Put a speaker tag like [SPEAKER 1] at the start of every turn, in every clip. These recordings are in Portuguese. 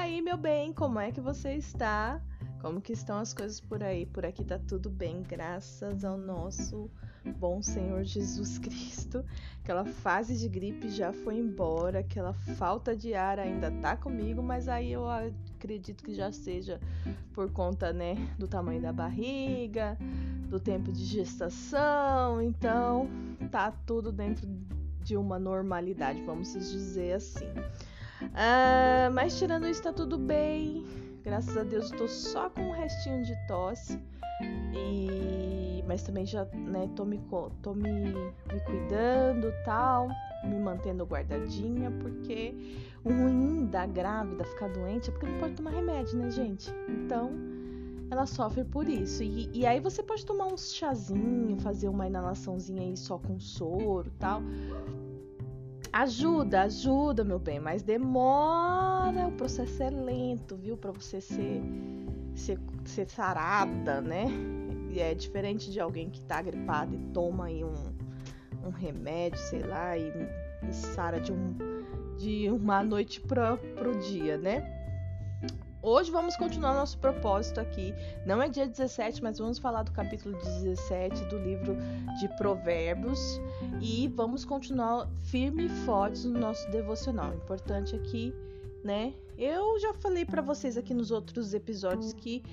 [SPEAKER 1] aí, meu bem, como é que você está? Como que estão as coisas por aí? Por aqui tá tudo bem, graças ao nosso bom Senhor Jesus Cristo. Aquela fase de gripe já foi embora, aquela falta de ar ainda tá comigo, mas aí eu acredito que já seja por conta, né, do tamanho da barriga, do tempo de gestação, então tá tudo dentro de uma normalidade, vamos dizer assim. Ah, mas tirando isso, tá tudo bem. Graças a Deus, tô só com um restinho de tosse. E... Mas também já, né, tô me, tô me, me cuidando tal, me mantendo guardadinha, porque o ruim da grávida ficar doente é porque não pode tomar remédio, né, gente? Então, ela sofre por isso. E, e aí você pode tomar uns chazinho, fazer uma inalaçãozinha aí só com soro tal. Ajuda, ajuda, meu bem, mas demora, o processo é lento, viu? Para você ser, ser, ser sarada, né? E é diferente de alguém que tá gripado e toma aí um, um remédio, sei lá, e, e sara de, um, de uma noite pro, pro dia, né? Hoje vamos continuar nosso propósito aqui. Não é dia 17, mas vamos falar do capítulo 17 do livro de Provérbios e vamos continuar firme e fortes no nosso devocional. Importante aqui, né? Eu já falei para vocês aqui nos outros episódios que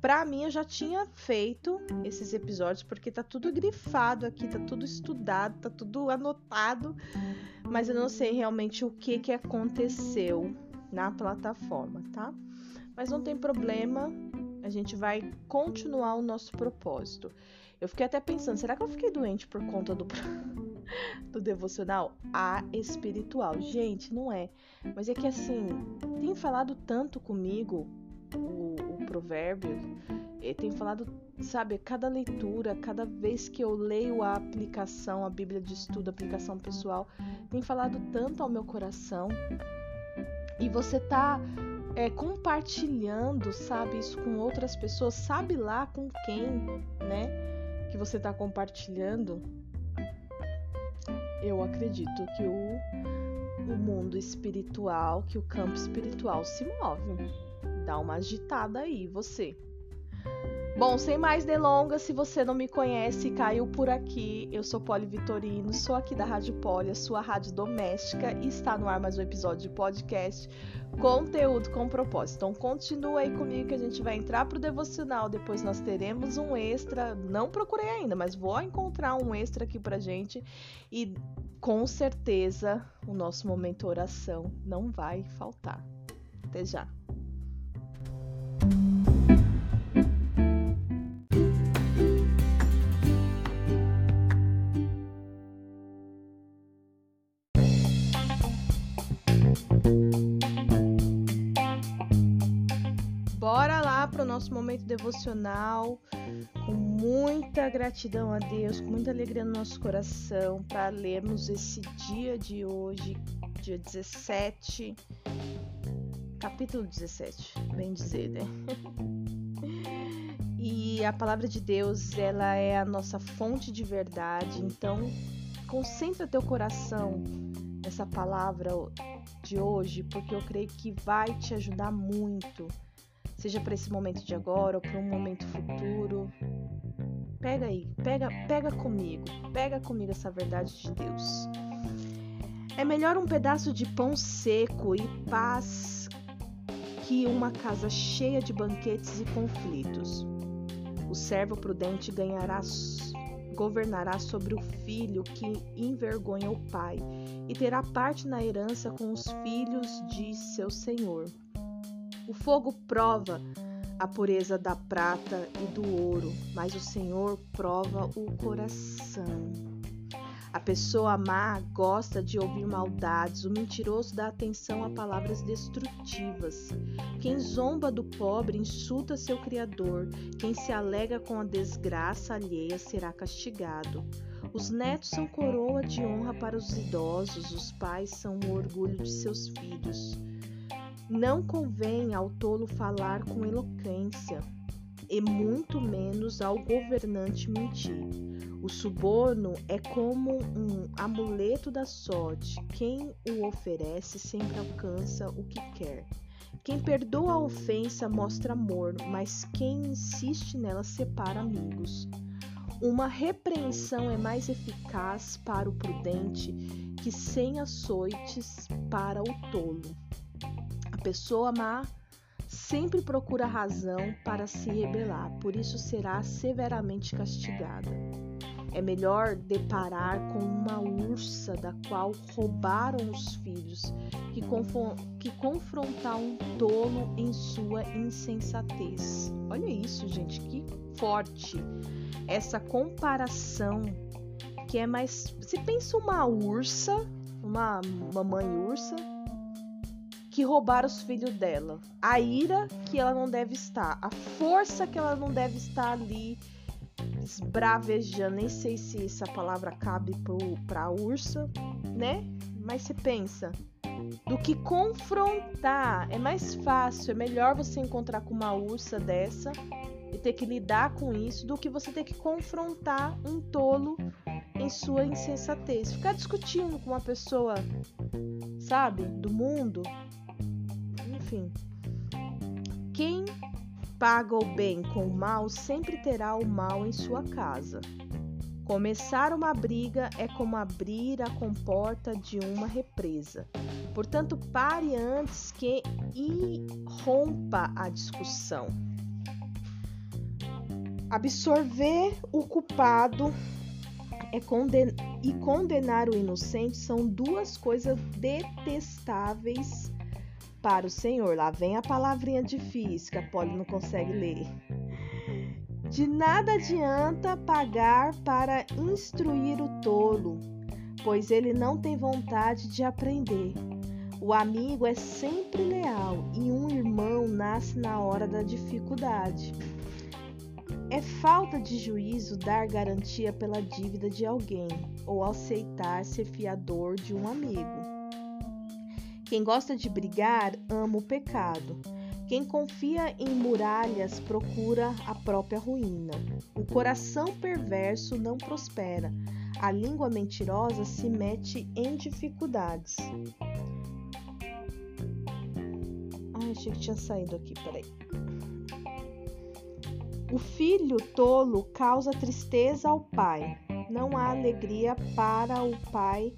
[SPEAKER 1] para mim eu já tinha feito esses episódios porque tá tudo grifado aqui, tá tudo estudado, tá tudo anotado, mas eu não sei realmente o que que aconteceu na plataforma, tá? Mas não tem problema, a gente vai continuar o nosso propósito. Eu fiquei até pensando, será que eu fiquei doente por conta do, do devocional? A espiritual. Gente, não é. Mas é que assim, tem falado tanto comigo o, o provérbio, tem falado, sabe, cada leitura, cada vez que eu leio a aplicação, a Bíblia de estudo, a aplicação pessoal, tem falado tanto ao meu coração. E você tá é, compartilhando, sabe, isso com outras pessoas, sabe lá com quem, né, que você está compartilhando, eu acredito que o, o mundo espiritual, que o campo espiritual se move. Dá uma agitada aí, você. Bom, sem mais delongas, se você não me conhece, caiu por aqui. Eu sou Poli Vitorino, sou aqui da Rádio Poli, a sua rádio doméstica, e está no ar mais um episódio de podcast conteúdo com propósito. Então continua aí comigo que a gente vai entrar pro devocional, depois nós teremos um extra, não procurei ainda, mas vou encontrar um extra aqui pra gente e com certeza o nosso momento oração não vai faltar. Até já. Nosso momento devocional com muita gratidão a Deus, com muita alegria no nosso coração para lermos esse dia de hoje, dia 17, capítulo 17, bem dizer, né? e a palavra de Deus, ela é a nossa fonte de verdade, então concentra teu coração nessa palavra de hoje, porque eu creio que vai te ajudar muito seja para esse momento de agora ou para um momento futuro. Pega aí, pega, pega comigo, pega comigo essa verdade de Deus. É melhor um pedaço de pão seco e paz que uma casa cheia de banquetes e conflitos. O servo prudente ganhará, governará sobre o filho que envergonha o pai e terá parte na herança com os filhos de seu senhor. O fogo prova a pureza da prata e do ouro, mas o Senhor prova o coração. A pessoa má gosta de ouvir maldades, o mentiroso dá atenção a palavras destrutivas. Quem zomba do pobre insulta seu Criador, quem se alega com a desgraça alheia será castigado. Os netos são coroa de honra para os idosos, os pais são o orgulho de seus filhos. Não convém ao tolo falar com eloquência, e muito menos ao governante mentir. O suborno é como um amuleto da sorte. Quem o oferece sempre alcança o que quer. Quem perdoa a ofensa mostra amor, mas quem insiste nela separa amigos. Uma repreensão é mais eficaz para o prudente que cem açoites para o tolo. Pessoa má sempre procura razão para se rebelar, por isso será severamente castigada. É melhor deparar com uma ursa da qual roubaram os filhos que, que confrontar um tolo em sua insensatez. Olha isso, gente, que forte essa comparação que é mais. Se pensa uma ursa, uma mamãe ursa, que roubaram os filhos dela, a ira que ela não deve estar, a força que ela não deve estar ali esbravejando, nem sei se essa palavra cabe para a ursa, né? Mas você pensa, do que confrontar, é mais fácil, é melhor você encontrar com uma ursa dessa e ter que lidar com isso do que você ter que confrontar um tolo em sua insensatez. Ficar discutindo com uma pessoa, sabe, do mundo. Enfim. Quem paga o bem com o mal sempre terá o mal em sua casa. Começar uma briga é como abrir a comporta de uma represa. Portanto, pare antes que irrompa a discussão. Absorver o culpado é conden e condenar o inocente são duas coisas detestáveis para o Senhor. Lá vem a palavrinha difícil que a Polly não consegue ler. De nada adianta pagar para instruir o tolo, pois ele não tem vontade de aprender. O amigo é sempre leal e um irmão nasce na hora da dificuldade. É falta de juízo dar garantia pela dívida de alguém ou aceitar ser fiador de um amigo. Quem gosta de brigar ama o pecado. Quem confia em muralhas procura a própria ruína. O coração perverso não prospera. A língua mentirosa se mete em dificuldades. Ai, achei que tinha saído aqui, peraí. O filho tolo causa tristeza ao pai. Não há alegria para o pai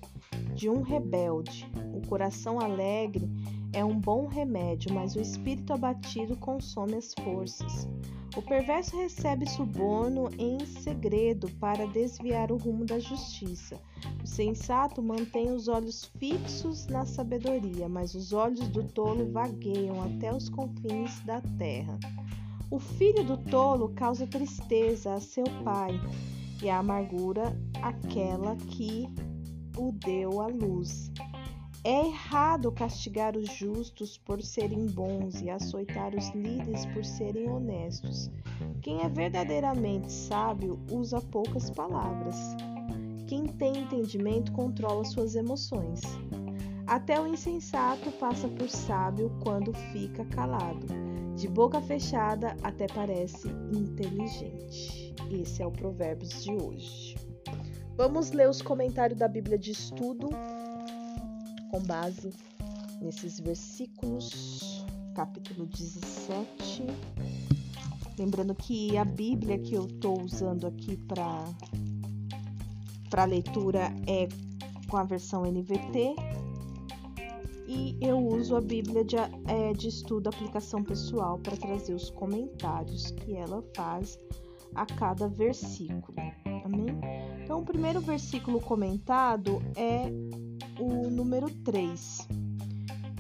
[SPEAKER 1] de um rebelde. O coração alegre é um bom remédio, mas o espírito abatido consome as forças. O perverso recebe suborno em segredo para desviar o rumo da justiça. O sensato mantém os olhos fixos na sabedoria, mas os olhos do tolo vagueiam até os confins da terra. O filho do tolo causa tristeza a seu pai, e a amargura àquela que o deu à luz. É errado castigar os justos por serem bons e açoitar os líderes por serem honestos. Quem é verdadeiramente sábio usa poucas palavras. Quem tem entendimento controla suas emoções. Até o insensato passa por sábio quando fica calado. De boca fechada até parece inteligente. Esse é o Provérbios de hoje. Vamos ler os comentários da Bíblia de estudo com base nesses versículos, capítulo 17. Lembrando que a Bíblia que eu estou usando aqui para para leitura é com a versão NVT e eu uso a Bíblia de, é, de estudo aplicação pessoal para trazer os comentários que ela faz a cada versículo. Amém? Então, o primeiro versículo comentado é o número 3.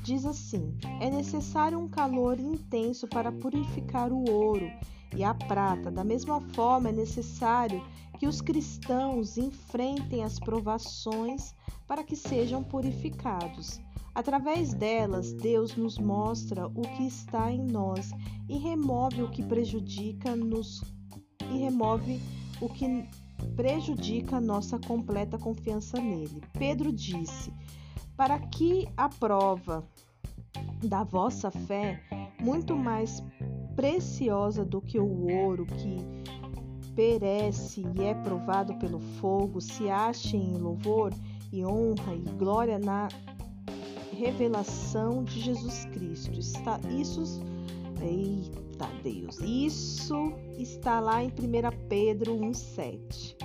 [SPEAKER 1] Diz assim: É necessário um calor intenso para purificar o ouro e a prata. Da mesma forma, é necessário que os cristãos enfrentem as provações para que sejam purificados. Através delas, Deus nos mostra o que está em nós e remove o que prejudica nos e remove o que prejudica nossa completa confiança nele. Pedro disse: Para que a prova da vossa fé, muito mais preciosa do que o ouro que perece e é provado pelo fogo, se ache em louvor e honra e glória na revelação de Jesus Cristo. Está, isso, eita Deus, isso está lá em 1 Pedro 1,7.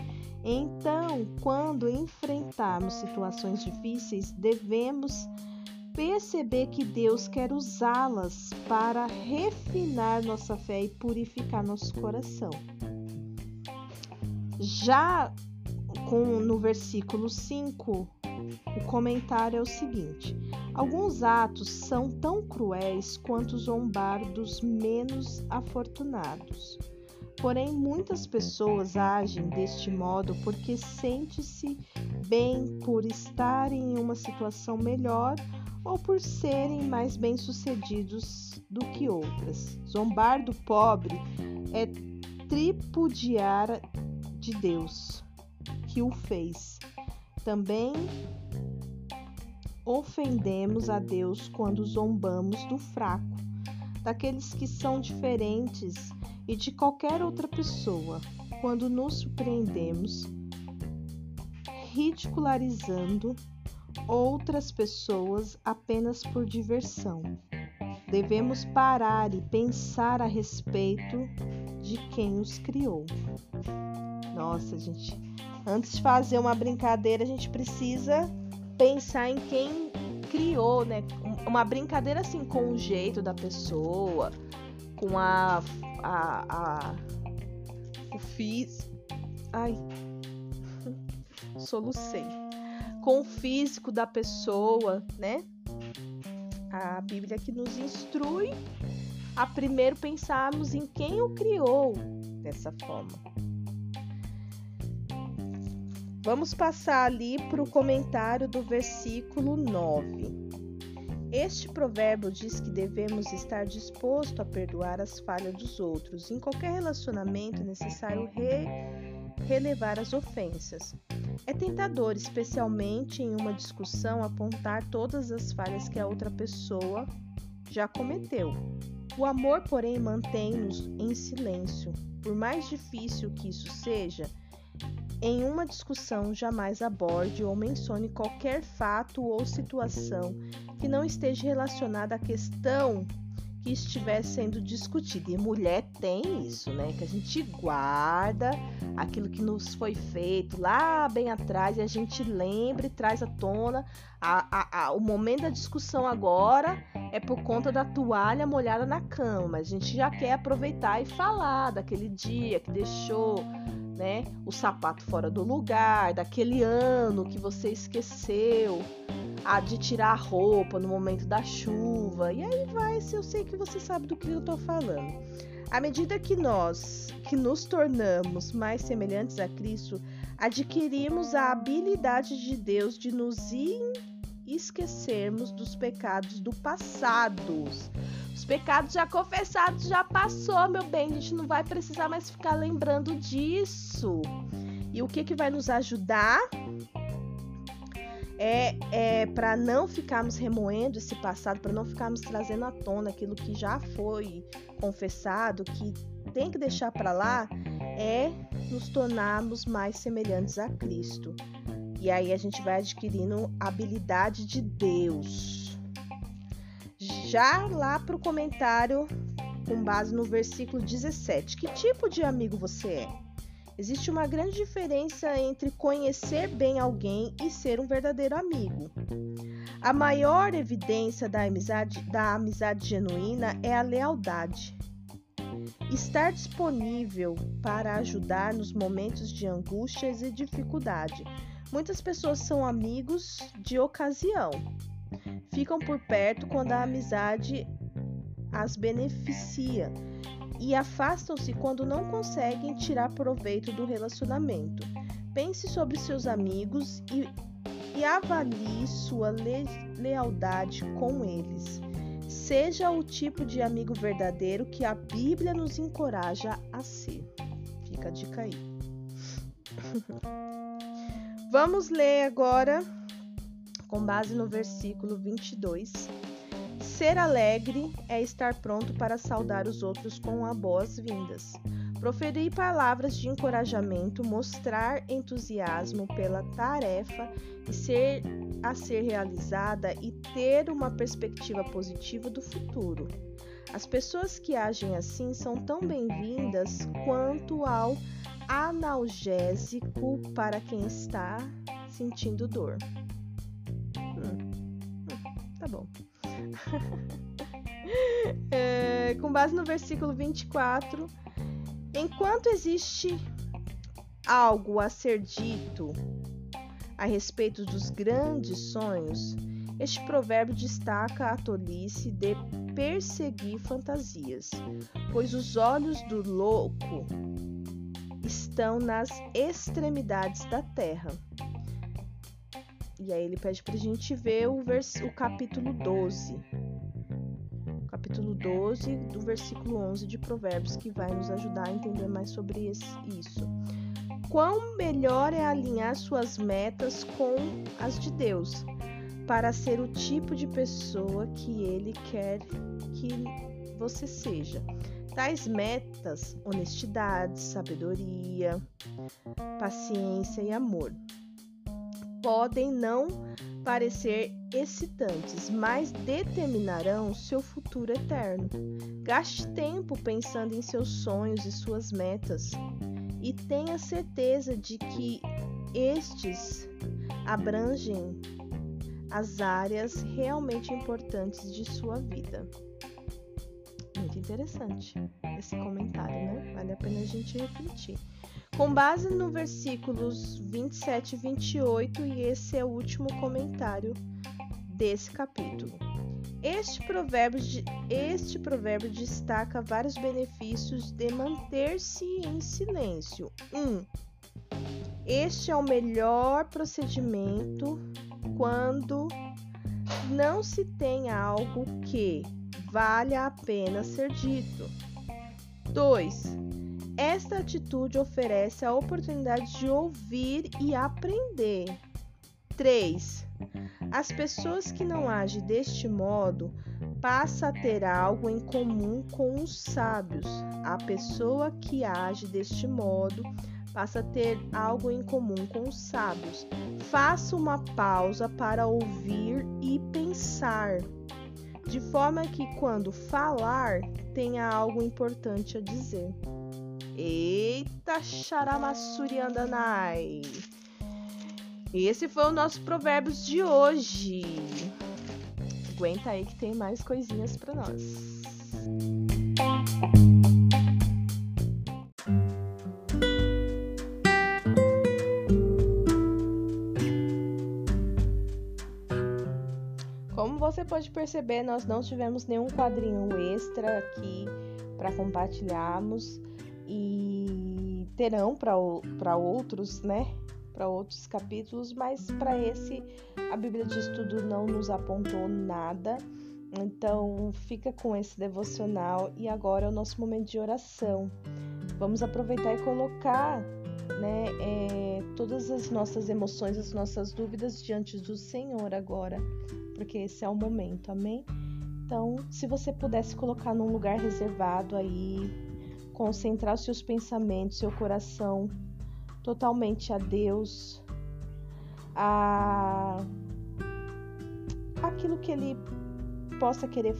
[SPEAKER 1] Então, quando enfrentarmos situações difíceis, devemos perceber que Deus quer usá-las para refinar nossa fé e purificar nosso coração. Já com, no versículo 5, o comentário é o seguinte: Alguns atos são tão cruéis quanto zombar dos menos afortunados. Porém, muitas pessoas agem deste modo porque sente-se bem por estarem em uma situação melhor ou por serem mais bem-sucedidos do que outras. Zombar do pobre é tripudiar de Deus que o fez. Também ofendemos a Deus quando zombamos do fraco, daqueles que são diferentes e de qualquer outra pessoa, quando nos surpreendemos ridicularizando outras pessoas apenas por diversão. Devemos parar e pensar a respeito de quem os criou. Nossa, gente, antes de fazer uma brincadeira, a gente precisa pensar em quem criou, né? Uma brincadeira assim com o jeito da pessoa, com a a, a o físico. Ai, solucei. Com o físico da pessoa, né? A Bíblia que nos instrui a primeiro pensarmos em quem o criou dessa forma. Vamos passar ali para o comentário do versículo 9. Este provérbio diz que devemos estar disposto a perdoar as falhas dos outros. Em qualquer relacionamento é necessário re relevar as ofensas. É tentador, especialmente em uma discussão, apontar todas as falhas que a outra pessoa já cometeu. O amor, porém, mantém-nos em silêncio. Por mais difícil que isso seja, em uma discussão, jamais aborde ou mencione qualquer fato ou situação que não esteja relacionada à questão que estiver sendo discutida. E mulher tem isso, né? Que a gente guarda aquilo que nos foi feito lá bem atrás e a gente lembra e traz à tona. A, a, a, o momento da discussão agora é por conta da toalha molhada na cama, a gente já quer aproveitar e falar daquele dia que deixou né? O sapato fora do lugar, daquele ano que você esqueceu a de tirar a roupa no momento da chuva. E aí vai, se eu sei que você sabe do que eu tô falando. À medida que nós que nos tornamos mais semelhantes a Cristo, adquirimos a habilidade de Deus de nos esquecermos dos pecados do passado os pecados já confessados já passou, meu bem. A gente não vai precisar mais ficar lembrando disso. E o que, que vai nos ajudar é, é para não ficarmos remoendo esse passado, para não ficarmos trazendo à tona aquilo que já foi confessado, que tem que deixar para lá, é nos tornarmos mais semelhantes a Cristo. E aí a gente vai adquirindo habilidade de Deus já lá para o comentário com base no versículo 17. Que tipo de amigo você é? Existe uma grande diferença entre conhecer bem alguém e ser um verdadeiro amigo. A maior evidência da amizade, da amizade genuína é a lealdade. Estar disponível para ajudar nos momentos de angústias e dificuldade. Muitas pessoas são amigos de ocasião, ficam por perto quando a amizade as beneficia e afastam-se quando não conseguem tirar proveito do relacionamento. Pense sobre seus amigos e, e avalie sua le lealdade com eles. Seja o tipo de amigo verdadeiro que a Bíblia nos encoraja a ser. Fica a dica aí. Vamos ler agora com base no versículo 22. Ser alegre é estar pronto para saudar os outros com boas-vindas. Proferir palavras de encorajamento, mostrar entusiasmo pela tarefa e ser a ser realizada e ter uma perspectiva positiva do futuro. As pessoas que agem assim são tão bem-vindas quanto ao analgésico para quem está sentindo dor. Hum, hum, tá bom. é, com base no versículo 24, enquanto existe algo a ser dito a respeito dos grandes sonhos, este provérbio destaca a tolice de perseguir fantasias, pois os olhos do louco estão nas extremidades da terra. E aí ele pede para a gente ver o, vers o capítulo 12. Capítulo 12, do versículo 11 de Provérbios, que vai nos ajudar a entender mais sobre esse, isso. Quão melhor é alinhar suas metas com as de Deus, para ser o tipo de pessoa que Ele quer que você seja. Tais metas, honestidade, sabedoria, paciência e amor, podem não parecer excitantes, mas determinarão seu futuro eterno. Gaste tempo pensando em seus sonhos e suas metas e tenha certeza de que estes abrangem as áreas realmente importantes de sua vida. Muito interessante esse comentário, né? Vale a pena a gente refletir. Com base no versículos 27 e 28, e esse é o último comentário desse capítulo. Este provérbio, este provérbio destaca vários benefícios de manter-se em silêncio. 1. Um, este é o melhor procedimento quando não se tem algo que valha a pena ser dito. 2. Esta atitude oferece a oportunidade de ouvir e aprender. 3. As pessoas que não agem deste modo passam a ter algo em comum com os sábios. A pessoa que age deste modo passa a ter algo em comum com os sábios. Faça uma pausa para ouvir e pensar, de forma que quando falar tenha algo importante a dizer. Eita, Charamassuri Andanai! Esse foi o nosso Provérbios de hoje. Aguenta aí que tem mais coisinhas para nós. Pode perceber, nós não tivemos nenhum quadrinho extra aqui para compartilharmos e terão para outros, né? para outros capítulos, mas para esse a Bíblia de Estudo não nos apontou nada. Então fica com esse devocional e agora é o nosso momento de oração. Vamos aproveitar e colocar né, é, todas as nossas emoções, as nossas dúvidas diante do Senhor agora, porque esse é o momento, amém? Então, se você pudesse colocar num lugar reservado aí, concentrar os seus pensamentos, seu coração totalmente a Deus, a aquilo que Ele possa querer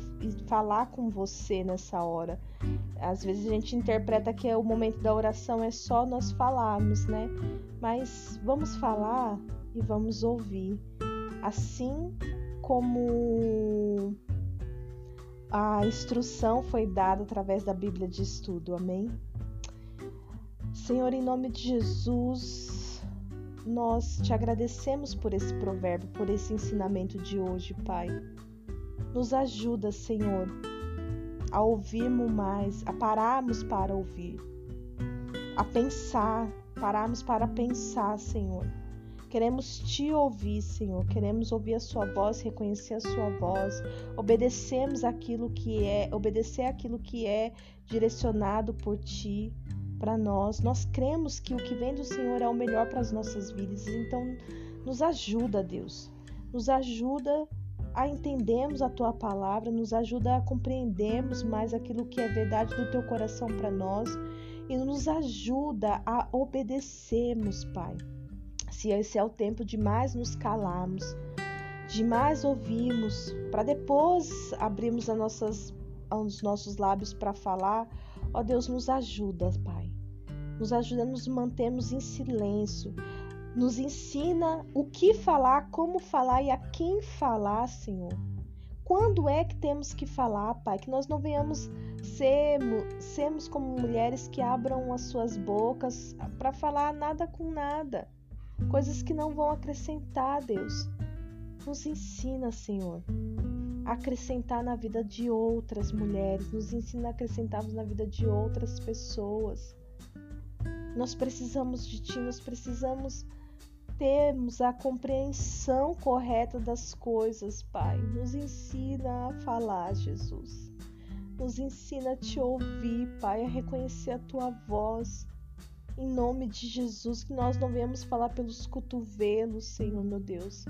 [SPEAKER 1] falar com você nessa hora. Às vezes a gente interpreta que o momento da oração é só nós falarmos, né? Mas vamos falar e vamos ouvir. Assim como a instrução foi dada através da Bíblia de estudo, amém? Senhor, em nome de Jesus, nós te agradecemos por esse provérbio, por esse ensinamento de hoje, Pai. Nos ajuda, Senhor, a ouvirmos mais, a pararmos para ouvir, a pensar, pararmos para pensar, Senhor. Queremos te ouvir, Senhor. Queremos ouvir a sua voz, reconhecer a sua voz, obedecemos aquilo que é, obedecer aquilo que é direcionado por ti para nós. Nós cremos que o que vem do Senhor é o melhor para as nossas vidas. Então, nos ajuda, Deus. Nos ajuda a entendermos a tua palavra, nos ajuda a compreendermos mais aquilo que é verdade do teu coração para nós e nos ajuda a obedecermos, Pai. Se esse é o tempo de mais nos calarmos, de mais ouvirmos, para depois abrirmos as nossas, os nossos lábios para falar. Ó Deus, nos ajuda, Pai. Nos ajuda a nos mantermos em silêncio. Nos ensina o que falar, como falar e a quem falar, Senhor. Quando é que temos que falar, Pai? Que nós não venhamos sermos como mulheres que abram as suas bocas para falar nada com nada. Coisas que não vão acrescentar, Deus. Nos ensina, Senhor, a acrescentar na vida de outras mulheres, nos ensina a acrescentarmos na vida de outras pessoas. Nós precisamos de Ti, nós precisamos termos a compreensão correta das coisas, Pai. Nos ensina a falar, Jesus. Nos ensina a te ouvir, Pai, a reconhecer a tua voz. Em nome de Jesus, que nós não venhamos falar pelos cotovelos, Senhor meu Deus,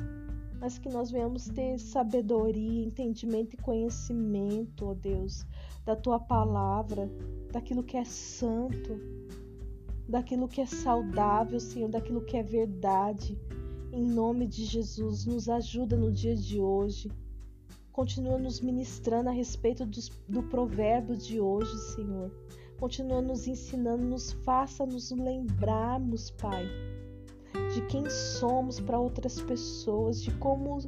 [SPEAKER 1] mas que nós venhamos ter sabedoria, entendimento e conhecimento, ó Deus, da tua palavra, daquilo que é santo daquilo que é saudável, Senhor, daquilo que é verdade. Em nome de Jesus, nos ajuda no dia de hoje. Continua nos ministrando a respeito do, do provérbio de hoje, Senhor. Continua nos ensinando, nos faça nos lembrarmos, Pai, de quem somos para outras pessoas, de como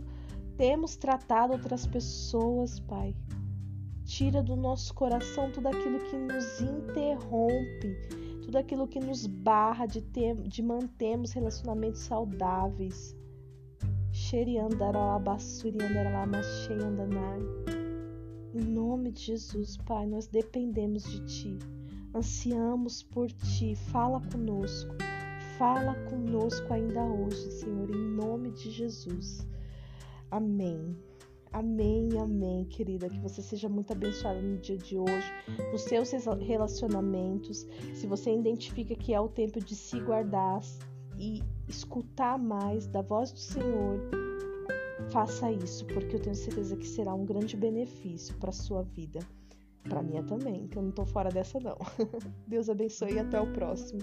[SPEAKER 1] temos tratado outras pessoas, Pai. Tira do nosso coração tudo aquilo que nos interrompe, tudo aquilo que nos barra de, ter, de mantermos relacionamentos saudáveis. Em nome de Jesus, Pai, nós dependemos de Ti, ansiamos por Ti. Fala conosco, fala conosco ainda hoje, Senhor, em nome de Jesus. Amém. Amém, amém, querida. Que você seja muito abençoada no dia de hoje, nos seus relacionamentos. Se você identifica que é o tempo de se guardar e escutar mais da voz do Senhor, faça isso, porque eu tenho certeza que será um grande benefício para sua vida. Para minha também, que eu não tô fora dessa não. Deus abençoe e até o próximo.